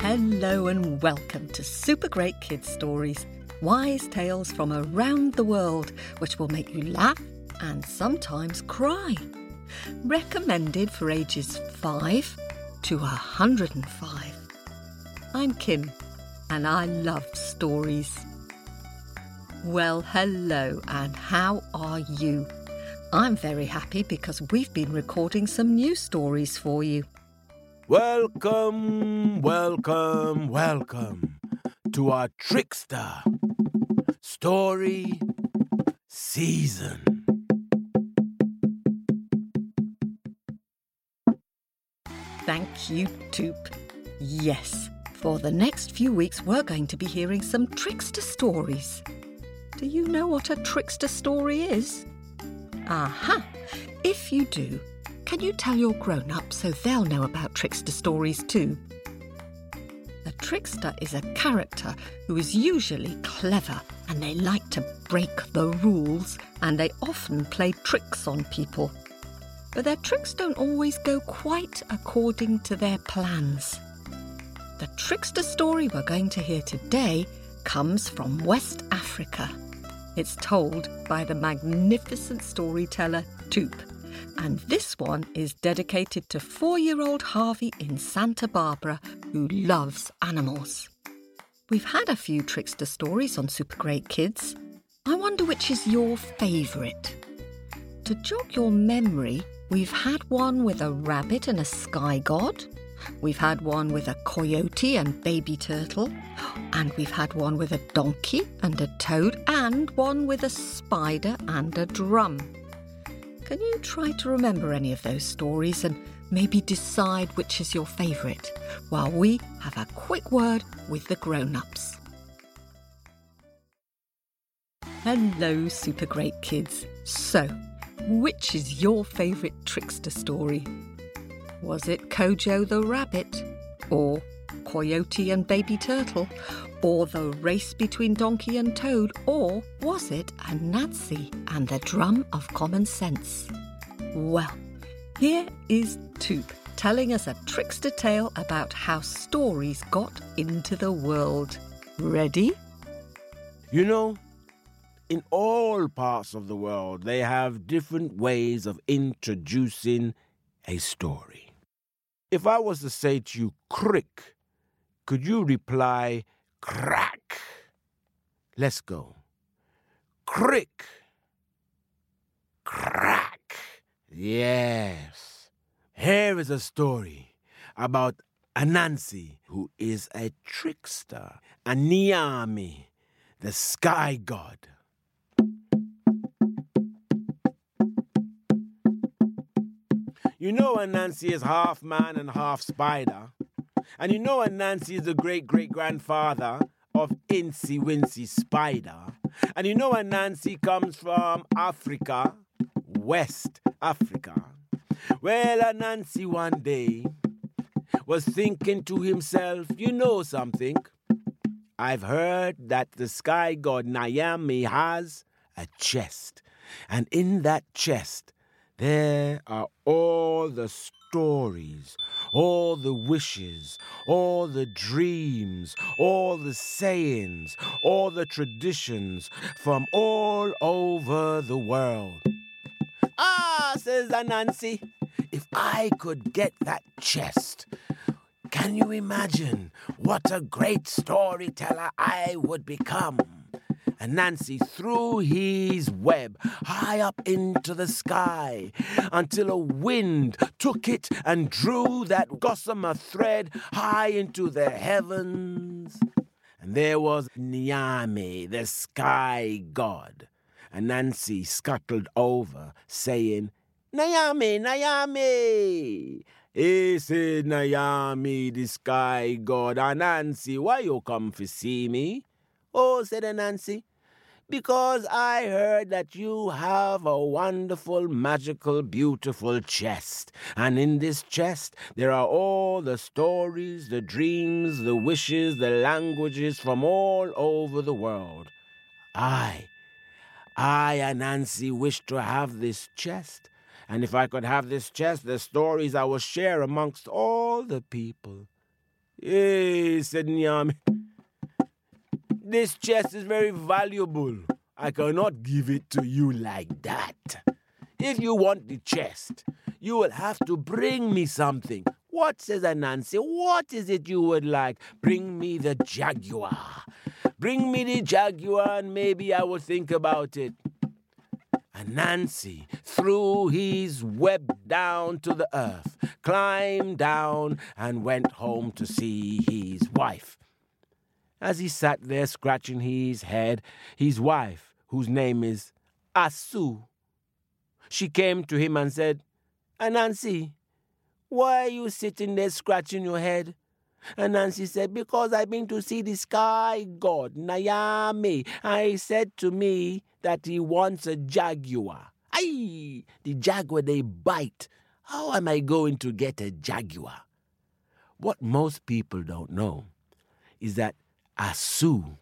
Hello and welcome to Super Great Kids Stories, wise tales from around the world which will make you laugh and sometimes cry. Recommended for ages 5 to 105. I'm Kim and I love stories. Well, hello, and how are you? I'm very happy because we've been recording some new stories for you. Welcome, welcome, welcome to our trickster story season. Thank you, Tuup. Yes, for the next few weeks, we're going to be hearing some trickster stories. Do you know what a trickster story is? Aha! If you do, can you tell your grown ups so they'll know about trickster stories too? A trickster is a character who is usually clever and they like to break the rules and they often play tricks on people. But their tricks don't always go quite according to their plans. The trickster story we're going to hear today comes from West Africa. It's told by the magnificent storyteller Tuup. And this one is dedicated to four year old Harvey in Santa Barbara who loves animals. We've had a few trickster stories on Super Great Kids. I wonder which is your favourite. To jog your memory, we've had one with a rabbit and a sky god. We've had one with a coyote and baby turtle. And we've had one with a donkey and a toad, and one with a spider and a drum. Can you try to remember any of those stories and maybe decide which is your favourite while we have a quick word with the grown ups? Hello, super great kids. So, which is your favourite trickster story? Was it Kojo the rabbit? Or Coyote and Baby Turtle? Or the race between Donkey and Toad? Or was it Anansi and the drum of common sense? Well, here is Tuup telling us a trickster tale about how stories got into the world. Ready? You know, in all parts of the world, they have different ways of introducing a story. If I was to say to you, crick, could you reply, crack? Let's go. Crick. Crack. Yes. Here is a story about Anansi, who is a trickster, and Nyame, the sky god. You know Anansi is half man and half spider. And you know Anansi is the great great grandfather of Incy Wincy Spider. And you know Anansi comes from Africa, West Africa. Well, Anansi one day was thinking to himself, you know something? I've heard that the sky god Nyame has a chest. And in that chest, there are all the stories, all the wishes, all the dreams, all the sayings, all the traditions from all over the world. Ah, says Anansi, if I could get that chest, can you imagine what a great storyteller I would become? Anansi threw his web high up into the sky until a wind took it and drew that gossamer thread high into the heavens. And there was Nyame, the sky god. Anansi scuttled over, saying, Nyame, Nyame. He said, Nyame, the sky god. Anansi, why you come to see me? Oh, said Anansi, because I heard that you have a wonderful, magical, beautiful chest. And in this chest, there are all the stories, the dreams, the wishes, the languages from all over the world. I, I, Anansi, wish to have this chest. And if I could have this chest, the stories I will share amongst all the people. Yes, said Nyame. This chest is very valuable. I cannot give it to you like that. If you want the chest, you will have to bring me something. What, says Anansi? What is it you would like? Bring me the jaguar. Bring me the jaguar, and maybe I will think about it. Anansi threw his web down to the earth, climbed down, and went home to see his wife. As he sat there scratching his head, his wife, whose name is Asu, she came to him and said, ah, Anansi, why are you sitting there scratching your head? Anansi said, Because I've been to see the sky god, Nyame. he said to me that he wants a jaguar. Aye, the jaguar they bite. How am I going to get a jaguar? What most people don't know is that Asu,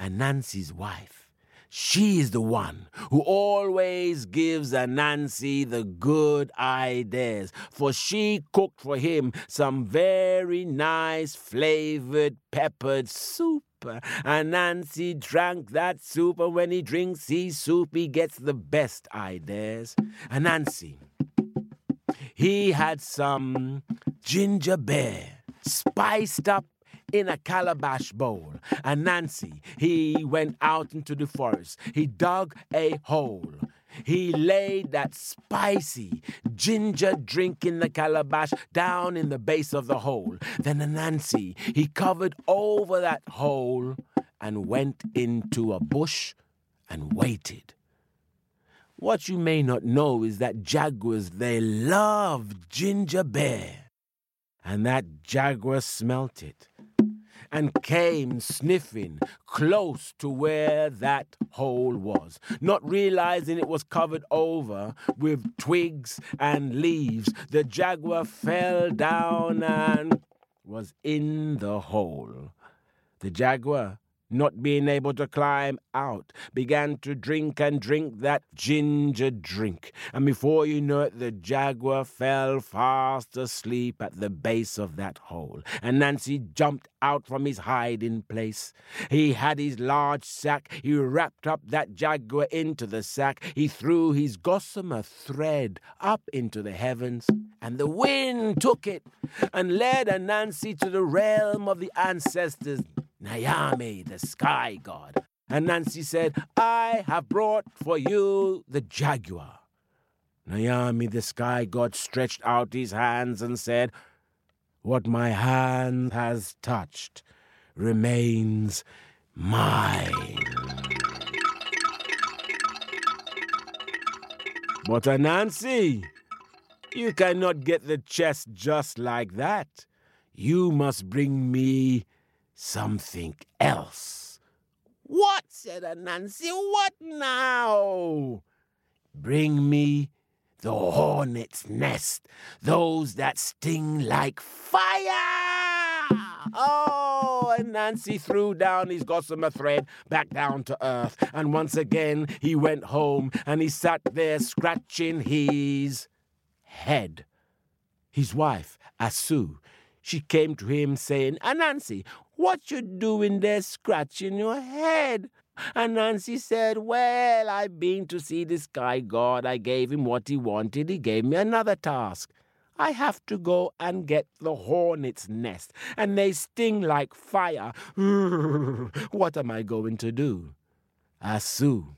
Anansi's wife, she is the one who always gives Anansi the good ideas, for she cooked for him some very nice flavored peppered soup. Anansi drank that soup, and when he drinks his soup, he gets the best ideas. Anansi, he had some ginger beer spiced up in a calabash bowl. Anansi, he went out into the forest. He dug a hole. He laid that spicy ginger drink in the calabash down in the base of the hole. Then Anansi, he covered over that hole and went into a bush and waited. What you may not know is that jaguars, they love ginger beer. And that jaguar smelt it and came sniffing close to where that hole was, not realizing it was covered over with twigs and leaves. The jaguar fell down and was in the hole. The jaguar not being able to climb out, began to drink and drink that ginger drink. And before you know it, the jaguar fell fast asleep at the base of that hole. Anansi jumped out from his hiding place. He had his large sack. He wrapped up that jaguar into the sack. He threw his gossamer thread up into the heavens. And the wind took it and led Anansi to the realm of the ancestors Nyame, the sky god. Anansi said, I have brought for you the jaguar. Nyame, the sky god, stretched out his hands and said, What my hand has touched remains mine. But uh, Anansi, you cannot get the chest just like that. You must bring me something else. What? said Anansi. What now? Bring me the hornet's nest, those that sting like fire. Oh, Anansi threw down his gossamer thread back down to earth, and once again he went home and he sat there scratching his head. His wife, Asu, she came to him saying, Anansi, what you doing there scratching your head? Anansi said, Well, I've been to see the sky god. I gave him what he wanted. He gave me another task. I have to go and get the hornet's nest, and they sting like fire. what am I going to do? Asu,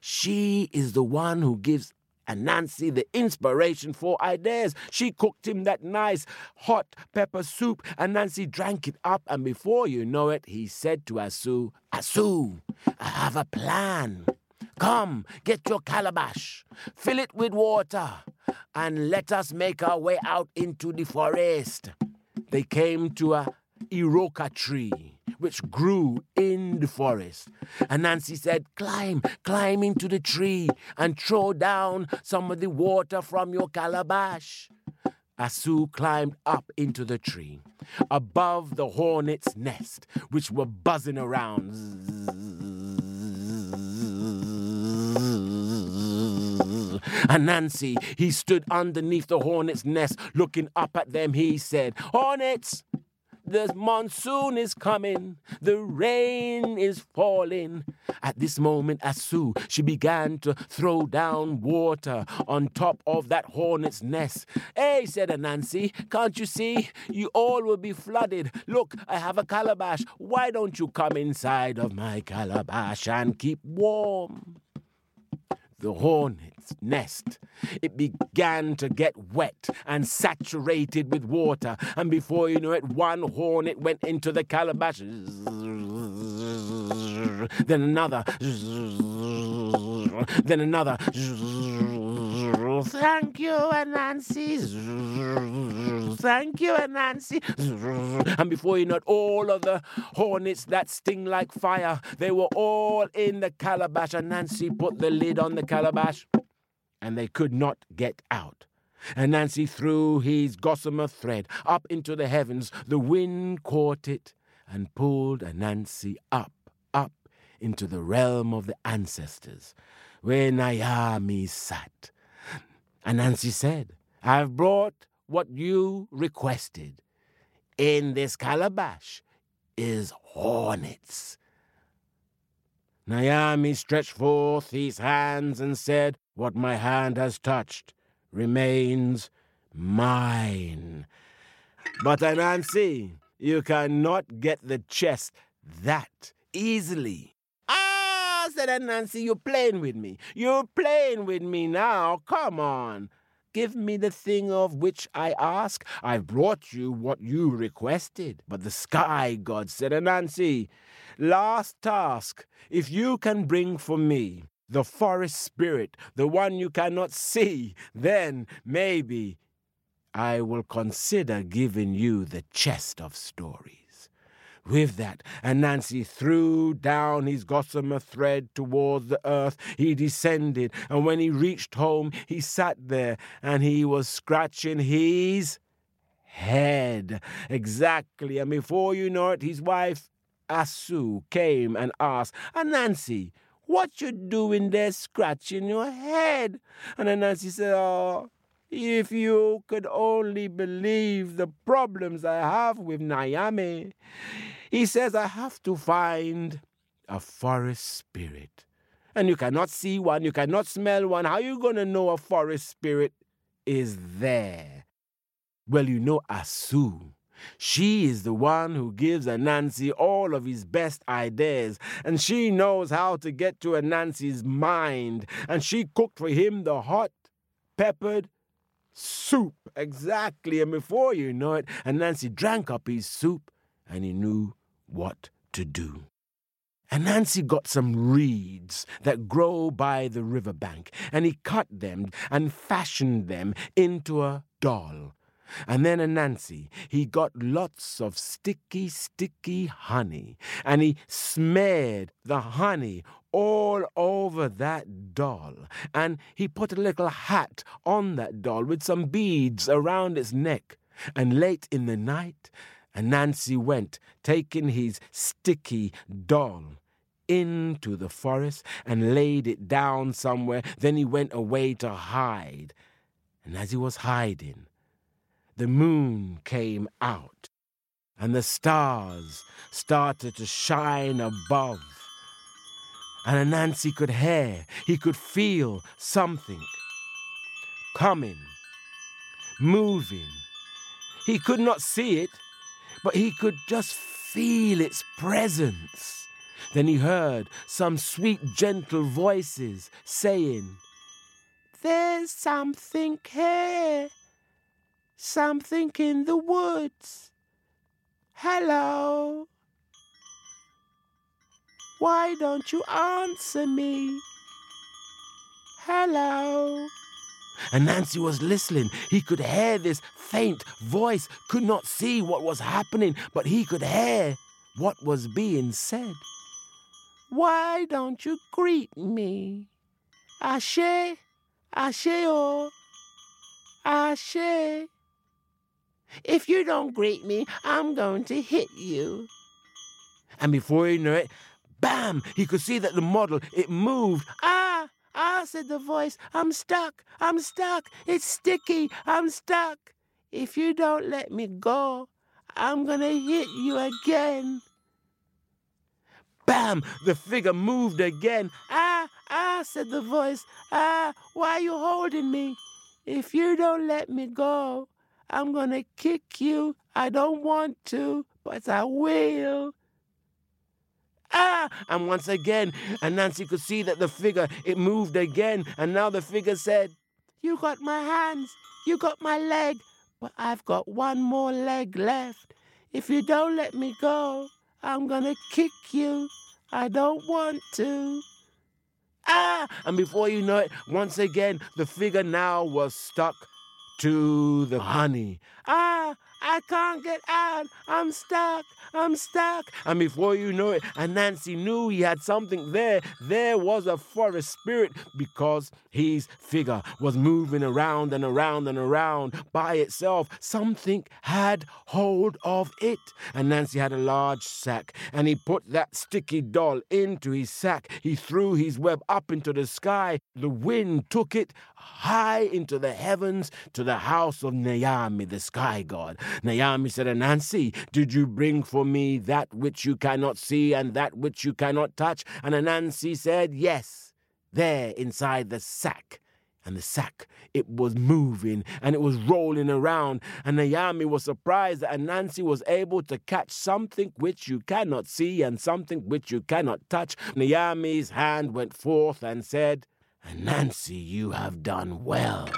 she is the one who gives Anansi, the inspiration for ideas. She cooked him that nice hot pepper soup, Anansi drank it up. And before you know it, he said to Asu, Asu, I have a plan. Come, get your calabash, fill it with water, and let us make our way out into the forest. They came to a iroko tree which grew in the forest. Anansi said, Climb, climb into the tree and throw down some of the water from your calabash. Asu climbed up into the tree, above the hornet's nest, which were buzzing around. Anansi, he stood underneath the hornet's nest, looking up at them. He said, Hornets, the monsoon is coming, the rain is falling. At this moment, Asu, she began to throw down water on top of that hornet's nest. Hey, said Anansi, can't you see? You all will be flooded. Look, I have a calabash. Why don't you come inside of my calabash and keep warm? the nest. It began to get wet and saturated with water, and before you know it, one hornet went into the calabash. Then another. Then another. Thank you, Anansi. Thank you, Anansi. And before you know it, all of the hornets that sting like fire, they were all in the calabash, and Anansi put the lid on the calabash, and they could not get out. Anansi threw his gossamer thread up into the heavens. The wind caught it and pulled Anansi up, up into the realm of the ancestors, where Nyame sat. Anansi said, I've brought what you requested. In this calabash is hornets. Nyame stretched forth his hands and said, What my hand has touched remains mine. But Anansi, you cannot get the chest that easily. Ah, said Anansi, you're playing with me. You're playing with me now. Come on. Give me the thing of which I ask. I've brought you what you requested. But the sky god said, Anansi, last task, if you can bring for me the forest spirit, the one you cannot see, then maybe I will consider giving you the chest of stories. With that, Anansi threw down his gossamer thread towards the earth. He descended, and when he reached home, he sat there and he was scratching his head. Exactly. And before you know it, his wife, Asu, came and asked, Anansi, what you doing there scratching your head? And Anansi said, Oh, if you could only believe the problems I have with Nyame. He says, I have to find a forest spirit. And you cannot see one, you cannot smell one. How are you going to know a forest spirit is there? Well, you know Asu. She is the one who gives Anansi all of his best ideas, and she knows how to get to Anansi's mind, and she cooked for him the hot, peppered soup. Exactly. And before you know it, Anansi drank up his soup, and he knew what to do. Anansi got some reeds that grow by the riverbank, and he cut them and fashioned them into a doll. And then Anansi, he got lots of sticky, sticky honey, and he smeared the honey all over that doll. And he put a little hat on that doll with some beads around its neck. And late in the night, Anansi went, taking his sticky doll into the forest and laid it down somewhere. Then he went away to hide. And as he was hiding, the moon came out and the stars started to shine above. And Anansi could hear, he could feel something coming, moving. He could not see it, but he could just feel its presence. Then he heard some sweet, gentle voices saying, There's something here, something in the woods. Hello. Why don't you answer me? Hello. Anansi was listening. He could hear this faint voice, could not see what was happening, but he could hear what was being said. Why don't you greet me? Ashe, Ashe, oh, Ashe. If you don't greet me, I'm going to hit you. And before he knew it, bam, he could see that the model, it moved. Ah, ah, said the voice. I'm stuck. I'm stuck. It's sticky. I'm stuck. If you don't let me go, I'm gonna hit you again. Bam! The figure moved again. Ah, ah, said the voice. Ah, why are you holding me? If you don't let me go, I'm gonna kick you. I don't want to, but I will. Ah! And once again, Anansi could see that the figure, it moved again, and now the figure said, You got my hands, you got my leg, but I've got one more leg left. If you don't let me go, I'm gonna kick you. I don't want to. Ah! And before you know it, once again, the figure now was stuck to the honey. Ah! I can't get out. I'm stuck. I'm stuck. And before you know it, Anansi knew he had something there. There was a forest spirit because his figure was moving around and around and around by itself. Something had hold of it. Anansi had a large sack, and he put that sticky doll into his sack. He threw his web up into the sky. The wind took it high into the heavens to the house of Nyame, the sky god. Nyame said, "Anansi, did you bring for me that which you cannot see and that which you cannot touch? And Anansi said, Yes, there inside the sack. And the sack, it was moving and it was rolling around. And Nyame was surprised that Anansi was able to catch something which you cannot see and something which you cannot touch. Nyame's hand went forth and said, Anansi, you have done well.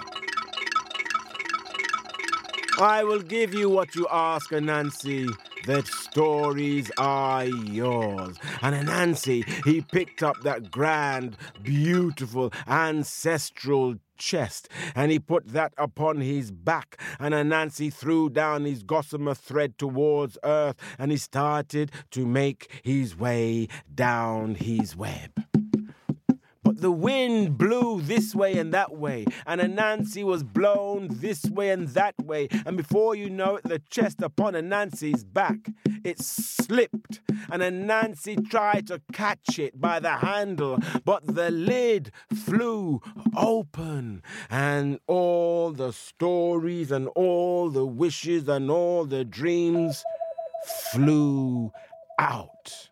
I will give you what you ask, Anansi. That stories are yours. And Anansi, he picked up that grand, beautiful, ancestral chest and he put that upon his back. And Anansi threw down his gossamer thread towards earth and he started to make his way down his web the wind blew this way and that way, and Anansi was blown this way and that way, and before you know it, the chest upon Anansi's back, it slipped, and Anansi tried to catch it by the handle, but the lid flew open, and all the stories and all the wishes and all the dreams flew out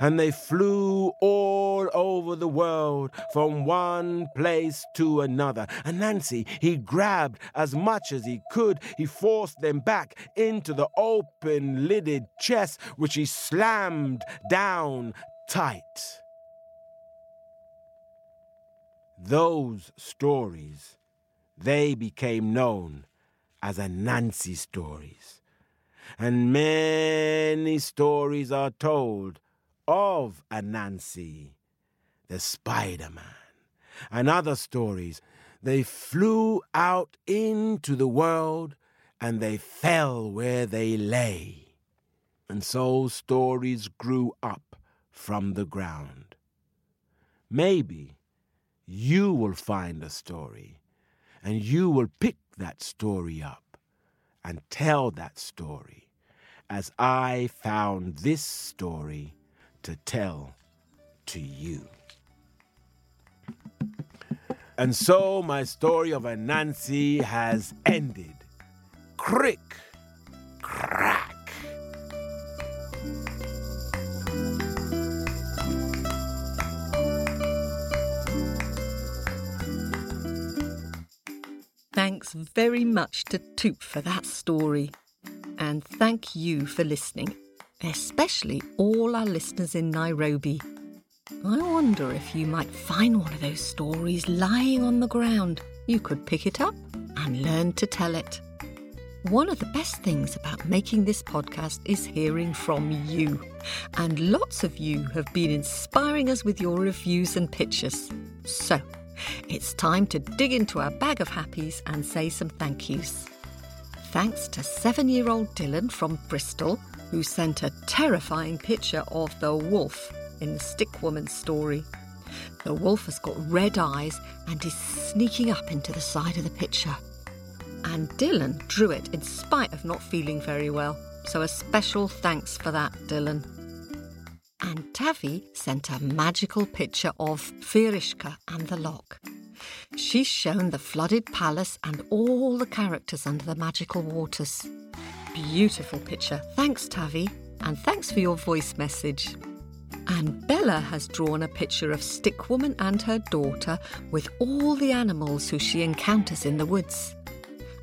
and they flew all over the world from one place to another. Anansi, he grabbed as much as he could. He forced them back into the open lidded chest, which he slammed down tight. Those stories, they became known as Anansi stories. And many stories are told of Anansi, the Spider Man, and other stories. They flew out into the world and they fell where they lay. And so stories grew up from the ground. Maybe you will find a story and you will pick that story up and tell that story as I found this story to tell to you. And so my story of Anansi has ended. Crick, crack. Thanks very much to Tuup for that story. And thank you for listening especially all our listeners in Nairobi. I wonder if you might find one of those stories lying on the ground. You could pick it up and learn to tell it. One of the best things about making this podcast is hearing from you. And lots of you have been inspiring us with your reviews and pictures. So, it's time to dig into our bag of happies and say some thank yous. Thanks to seven year old Dylan from Bristol who sent a terrifying picture of the wolf in the Stick woman's story. The wolf has got red eyes and is sneaking up into the side of the picture. And Dylan drew it in spite of not feeling very well, so a special thanks for that, Dylan. And Tavi sent a magical picture of Firishka and the lock. She's shown the flooded palace and all the characters under the magical waters. Beautiful picture. Thanks, Tavi. And thanks for your voice message. And Bella has drawn a picture of Stickwoman and her daughter with all the animals who she encounters in the woods.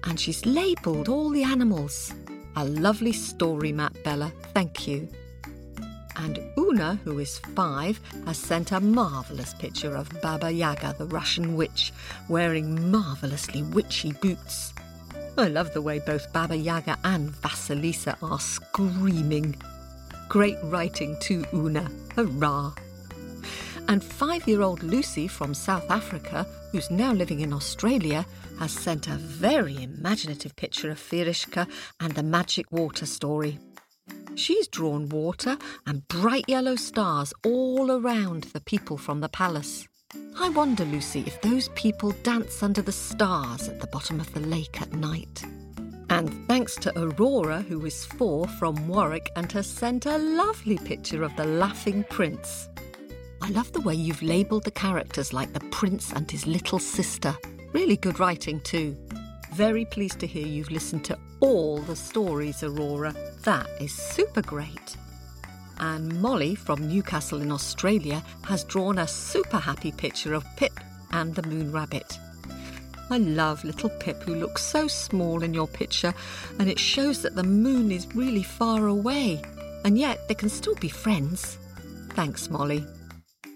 And she's labelled all the animals. A lovely story map, Bella. Thank you. And Una, who is five, has sent a marvellous picture of Baba Yaga, the Russian witch, wearing marvellously witchy boots. I love the way both Baba Yaga and Vasilisa are screaming. Great writing too, Una. Hurrah! And five year old Lucy from South Africa, who's now living in Australia, has sent a very imaginative picture of Firishka and the magic water story. She's drawn water and bright yellow stars all around the people from the palace. I wonder, Lucy, if those people dance under the stars at the bottom of the lake at night. And thanks to Aurora, who is four from Warwick and has sent a lovely picture of the laughing prince. I love the way you've labelled the characters like the prince and his little sister. Really good writing, too. Very pleased to hear you've listened to all the stories, Aurora. That is super great. And Molly from Newcastle in Australia has drawn a super happy picture of Pip and the moon rabbit. I love little Pip who looks so small in your picture, and it shows that the moon is really far away, and yet they can still be friends. Thanks, Molly.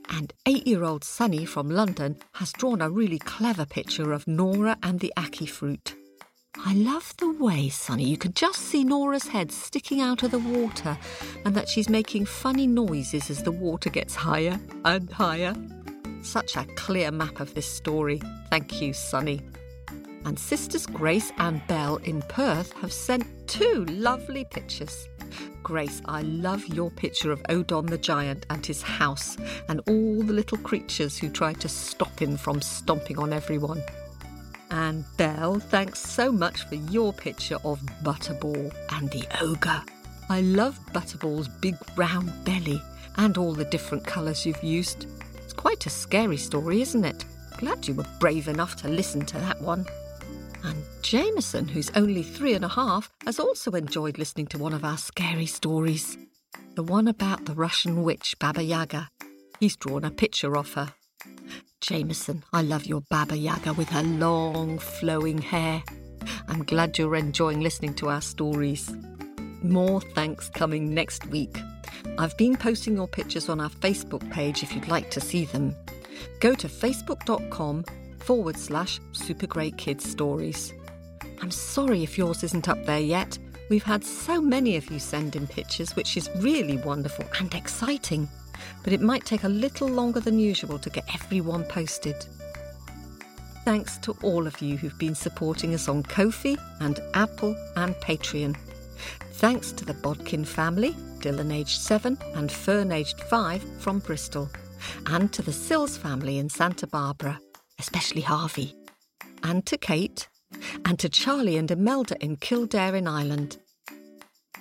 And eight year old Sunny from London has drawn a really clever picture of Nora and the Aki fruit. I love the way, Sonny, you can just see Nora's head sticking out of the water and that she's making funny noises as the water gets higher and higher. Such a clear map of this story. Thank you, Sonny. And sisters Grace and Belle in Perth have sent two lovely pictures. Grace, I love your picture of Odon the giant and his house and all the little creatures who try to stop him from stomping on everyone. And Belle, thanks so much for your picture of Butterball and the ogre. I love Butterball's big round belly and all the different colours you've used. It's quite a scary story, isn't it? Glad you were brave enough to listen to that one. And Jameson, who's only three and a half, has also enjoyed listening to one of our scary stories. The one about the Russian witch Baba Yaga. He's drawn a picture of her. Jameson, I love your Baba Yaga with her long, flowing hair. I'm glad you're enjoying listening to our stories. More thanks coming next week. I've been posting your pictures on our Facebook page if you'd like to see them. Go to facebook.com forward slash super great kids stories. I'm sorry if yours isn't up there yet. We've had so many of you send in pictures, which is really wonderful and exciting, but it might take a little longer than usual to get everyone posted. Thanks to all of you who've been supporting us on Ko-fi and Apple and Patreon. Thanks to the Bodkin family, Dylan aged 7 and Fern aged 5 from Bristol, and to the Sills family in Santa Barbara especially Harvey, and to Kate, and to Charlie and Imelda in Kildare in Ireland.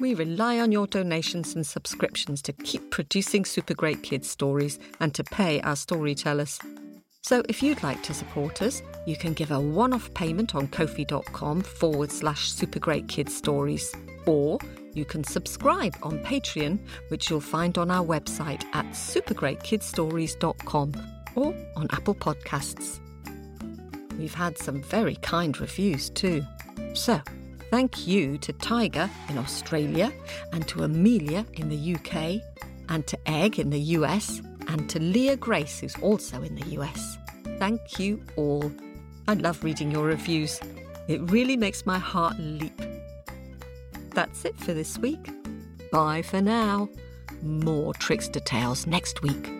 We rely on your donations and subscriptions to keep producing Super Great Kids stories and to pay our storytellers. So if you'd like to support us, you can give a one off payment on kofi.com forward slash super great kids stories. Or you can subscribe on Patreon, which you'll find on our website at supergreatkidsstories.com or on Apple Podcasts. We've had some very kind reviews too. So, thank you to Tiger in Australia, and to Amelia in the UK, and to Egg in the US, and to Leah Grace, who's also in the US. Thank you all. I love reading your reviews. It really makes my heart leap. That's it for this week. Bye for now. More Trickster Tales next week.